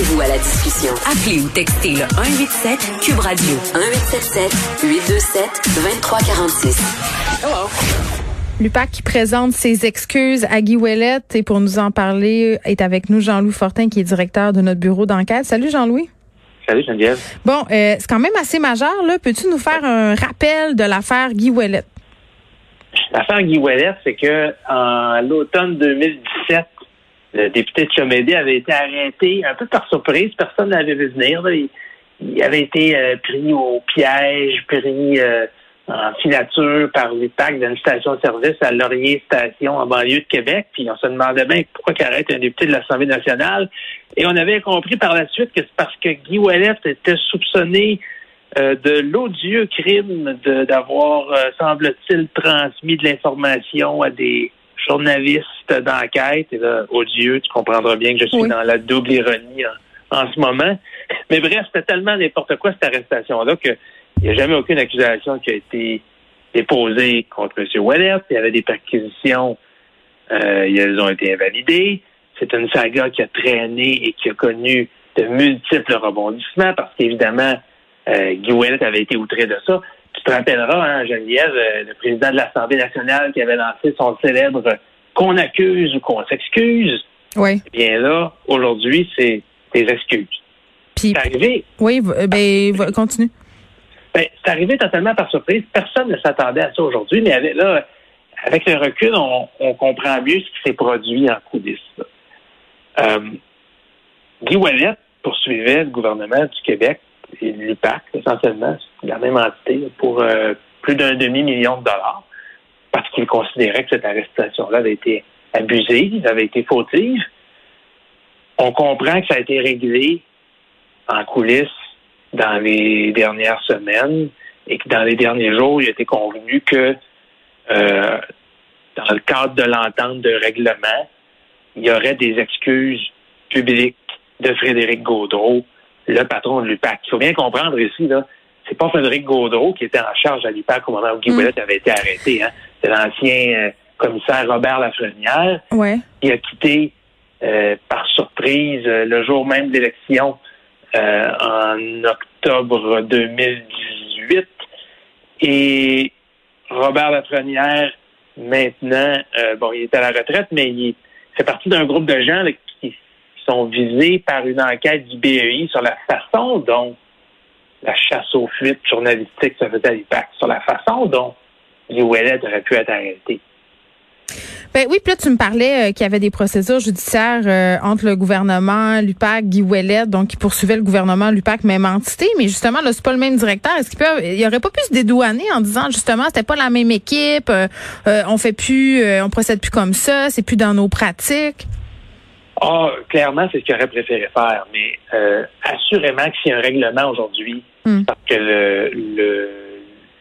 Joignez-vous à la discussion. Appelez ou textez le 187 Cube Radio 1877 827 2346. Hello. Lupac qui présente ses excuses à Guy Ouellette et pour nous en parler est avec nous Jean-Louis Fortin qui est directeur de notre bureau d'enquête. Salut Jean-Louis. Salut Geneviève. Bon, euh, c'est quand même assez majeur là. Peux-tu nous faire un rappel de l'affaire Guy Ouellette? L'affaire Guy Ouellette, c'est que en l'automne 2017, le député de Chomédé avait été arrêté un peu par surprise. Personne n'avait vu venir. Il, avait été euh, pris au piège, pris euh, en filature par l'UPAC d'une station-service à Laurier Station en banlieue de Québec. Puis on se demandait bien pourquoi arrête un député de l'Assemblée nationale. Et on avait compris par la suite que c'est parce que Guy Ouellette était soupçonné euh, de l'odieux crime d'avoir, semble-t-il, transmis de l'information à des journaliste d'enquête. Et là, odieux, tu comprendras bien que je suis dans la double ironie en, ce moment. Mais bref, c'était tellement n'importe quoi cette arrestation-là qu'il n'y a jamais aucune accusation qui a été déposée contre M. Wallet. Il y avait des perquisitions, euh, elles ont été invalidées. C'est une saga qui a traîné et qui a connu de multiples rebondissements parce qu'évidemment, euh, Guy Ouellet avait été outré de ça. Tu te rappelleras, hein, Geneviève, euh, le président de l'Assemblée nationale qui avait lancé son célèbre qu'on accuse ou qu'on s'excuse. Oui. Eh bien là, aujourd'hui, c'est des excuses. Puis, c'est arrivé. Oui, ben, continue. Ben, c'est arrivé totalement par surprise. Personne ne s'attendait à ça aujourd'hui, mais avec, là, avec le recul, on, comprend mieux ce qui s'est produit en coulisses. Euh, Guy Wallet poursuivait le gouvernement du Québec et l'UPAC, essentiellement, la même entité, pour euh, plus d'un demi-million de dollars, parce qu'il considérait que cette arrestation-là avait été abusive, avait été fautive. On comprend que ça a été réglé en coulisses dans les dernières semaines et que dans les derniers jours, il a été convenu que euh, dans le cadre de l'entente de règlement, il y aurait des excuses publiques de Frédéric Gaudreau le patron de l'UPAC. Il faut bien comprendre ici, là, c'est pas Frédéric Gaudreau qui était en charge à l'UPAC au moment où Guy mm. avait été arrêté. Hein. C'est l'ancien euh, commissaire Robert Lafrenière ouais. qui a quitté euh, par surprise euh, le jour même de l'élection en octobre 2018. Et Robert Lafrenière, maintenant, bon, il est à la retraite, mais il fait partie d'un groupe de gens sont visés par une enquête du BEI sur la façon dont la chasse aux fuites journalistiques se faisait à l'IPAC, sur la façon dont Ouellet aurait pu être arrêté. Ben oui, puis là, tu me parlais euh, qu'il y avait des procédures judiciaires euh, entre le gouvernement, l'UPAC, Guy Ouellet, donc qui poursuivait le gouvernement, l'UPAC, même entité, mais justement, là, c'est pas le même directeur. Est-ce qu'il peut, il aurait pas pu se dédouaner en disant, justement, c'était pas la même équipe, euh, on fait plus, on procède plus comme ça, c'est plus dans nos pratiques? Ah, clairement, c'est ce qu'il aurait préféré faire, mais euh, assurément que s'il y a un règlement aujourd'hui, hmm. parce que le,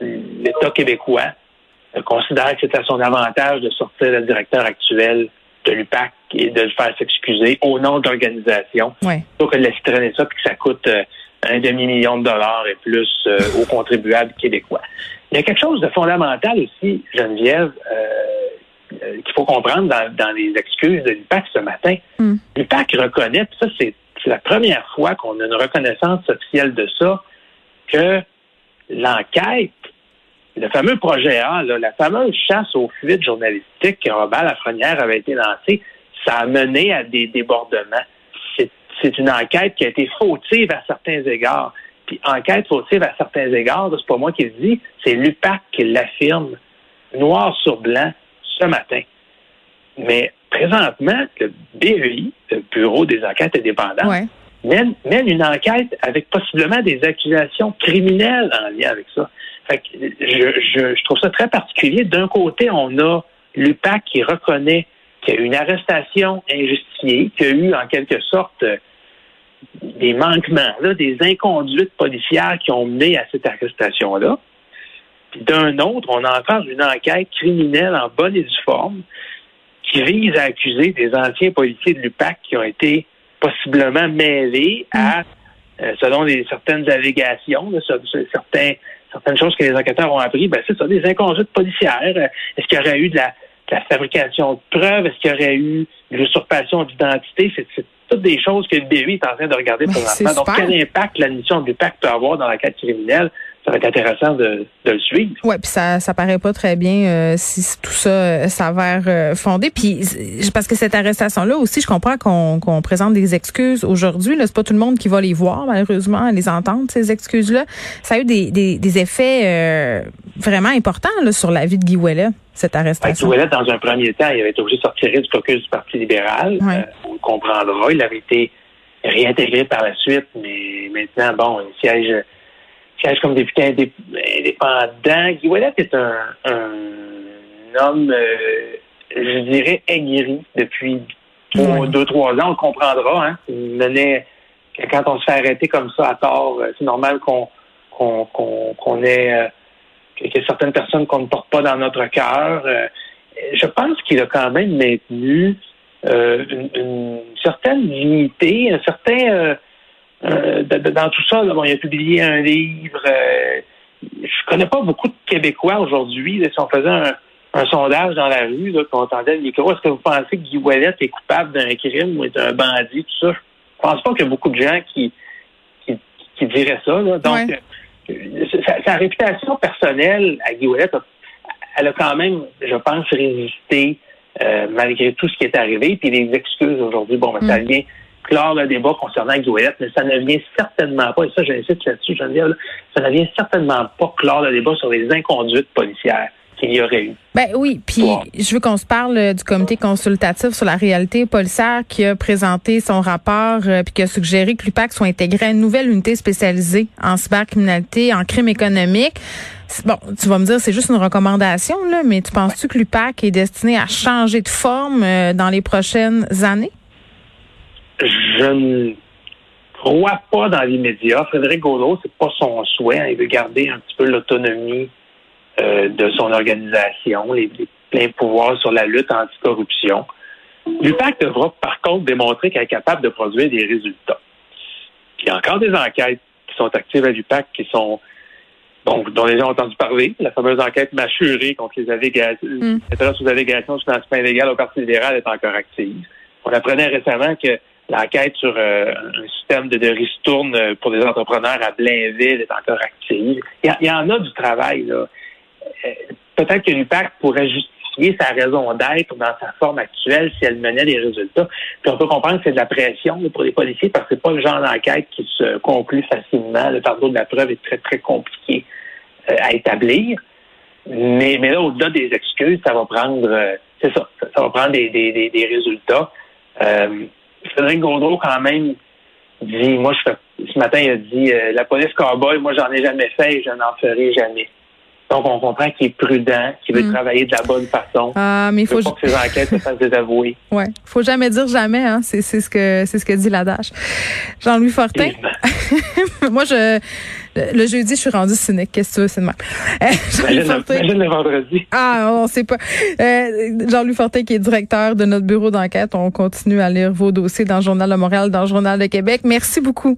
l'État québécois considère que c'est à son avantage de sortir le directeur actuel de l'UPAC et de le faire s'excuser au nom de l'organisation. Ouais. Plutôt que de laisser traîner ça puis que ça coûte euh, un demi-million de dollars et plus euh, aux contribuables québécois. Il y a quelque chose de fondamental aussi, Geneviève, euh, qu'il faut comprendre dans, les excuses de l'UPAC ce matin. L'UPAC reconnaît, puis ça, c'est la première fois qu'on a une reconnaissance officielle de ça, que l'enquête, le fameux projet A, la fameuse chasse aux fuites journalistiques que Robert Lafrenière avait été lancée, ça a mené à des débordements. C'est une enquête qui a été fautive à certains égards. Puis enquête fautive à certains égards, c'est pas moi qui le dis, c'est l'UPAC qui l'affirme, noir sur blanc, ce matin. Mais présentement, le BEI, le Bureau des enquêtes indépendantes, mène, une enquête avec possiblement des accusations criminelles en lien avec ça. Fait je, trouve ça très particulier. D'un côté, on a l'UPAC qui reconnaît qu'il y a eu une arrestation injustifiée, qu'il y a eu en quelque sorte des manquements, là, des inconduites policières qui ont mené à cette arrestation-là. Puis d'un autre, on a encore une enquête criminelle en bonne et due forme qui vise à accuser des anciens policiers de l'UPAC qui ont été possiblement mêlés à, euh, selon les, certaines allégations, certains, certaines choses que les enquêteurs ont appris, ben c'est ça, des inconduites policières. Est-ce qu'il y aurait eu de la, fabrication de preuves? Est-ce qu'il y aurait eu de l'usurpation d'identité? C'est toutes des choses que le BUI est en train de regarder ben, présentement. Donc, quel impact l'admission de l'UPAC peut avoir dans la quête criminelle? Ça va être intéressant de, le suivre. Oui, puis ça ça paraît pas très bien euh, si tout ça euh, s'avère euh, fondé. Puis parce que cette arrestation-là aussi, je comprends qu'on présente des excuses aujourd'hui. Là, c'est pas tout le monde qui va les voir malheureusement, les entendre ces excuses-là. Ça a eu des, des, effets vraiment importants là, sur la vie de Guy Ouellet, cette arrestation. Guy Ouellet, dans un premier temps, il avait été obligé de sortir du caucus du Parti libéral. on le comprendra. Il avait été réintégré par la suite, mais maintenant, bon, il siège siège comme député indépendant. Guy Ouellet est un, homme, euh, je dirais, aigri depuis deux, trois ans. On le comprendra. Hein? Menait, quand on se fait arrêter comme ça à tort, euh, c'est normal qu'on qu'on ait euh, qu'il y ait certaines personnes qu'on ne porte pas dans notre cœur. je pense qu'il a quand même maintenu une, une, certaine dignité, un certain euh, dans tout ça, il a publié un livre. Euh, je connais pas beaucoup de Québécois aujourd'hui. Si on faisait un, sondage dans la rue, qu'on entendait le micro, est-ce que vous pensez que Guy Ouellet est coupable d'un crime ou est un bandit, tout ça? Je pense pas qu'il y a beaucoup de gens qui, qui, diraient ça. Donc, euh, sa, réputation personnelle à Guy Ouellet, elle a quand même, je pense, résisté malgré tout ce qui est arrivé. Puis les excuses aujourd'hui, bon, ben, ça mm. vient clore le débat concernant Guy mais ça ne vient certainement pas, et ça j'insiste là-dessus, je veux dire, ça ne vient certainement pas clore le débat sur les inconduites policières qu'il y aurait eu. Ben oui, puis je veux qu'on se parle euh, du comité consultatif sur la réalité policière qui a présenté son rapport euh, puis qui a suggéré que l'UPAC soit intégré à une nouvelle unité spécialisée en cybercriminalité, en crime économique. Bon, tu vas me dire c'est juste une recommandation là, mais tu penses-tu que l'UPAC est destiné à changer de forme euh, dans les prochaines années? Je ne crois pas dans l'immédiat. Frédéric Gaudreau, c'est pas son souhait. Hein. Il veut garder un petit peu l'autonomie euh, de son organisation, les, pleins pouvoirs sur la lutte anticorruption. L'UPAC devra par contre démontrer qu'elle est capable de produire des résultats. Il y a encore des enquêtes qui sont actives à l'UPAC qui sont donc, dont les gens ont entendu parler, la fameuse enquête mâchurée contre les allégations, mm. les allégations de financement illégal au Parti libéral est encore active. On apprenait récemment que L'enquête sur euh, un système de, de ristourne pour les entrepreneurs à Blainville est encore active. Il y, en a du travail. là. Euh, peut-être que l'UPAC pourrait justifier sa raison d'être dans sa forme actuelle si elle menait des résultats. Puis on peut comprendre que c'est de la pression pour les policiers parce que c'est pas le genre d'enquête qui se conclut facilement. Le fardeau de la preuve est très, très compliqué euh, à établir. Mais, mais là, au-delà des excuses, ça va prendre, c'est ça, ça, va prendre des, des, des, résultats. Frédéric Gaudreau, quand même, dit, moi, ce matin, il a dit, euh, la police cowboy, moi, j'en ai jamais fait et je n'en ferai jamais. Donc, on comprend qu'il est prudent, qu'il veut mm. travailler de la bonne façon. Ah, mais il faut, pas que ses enquêtes se fassent désavouer. Ouais. Faut jamais dire jamais, hein. C'est, c'est ce que, c'est ce que dit l'adage. Jean-Louis Fortin. Moi, je, le jeudi, je suis rendu cynique. Qu'est-ce que tu veux, c'est de Jean-Louis Fortin. le vendredi. Ah, on sait pas. Euh, Jean-Louis Fortin, qui est directeur de notre bureau d'enquête. On continue à lire vos dossiers dans le Journal de Montréal, dans le Journal de Québec. Merci beaucoup.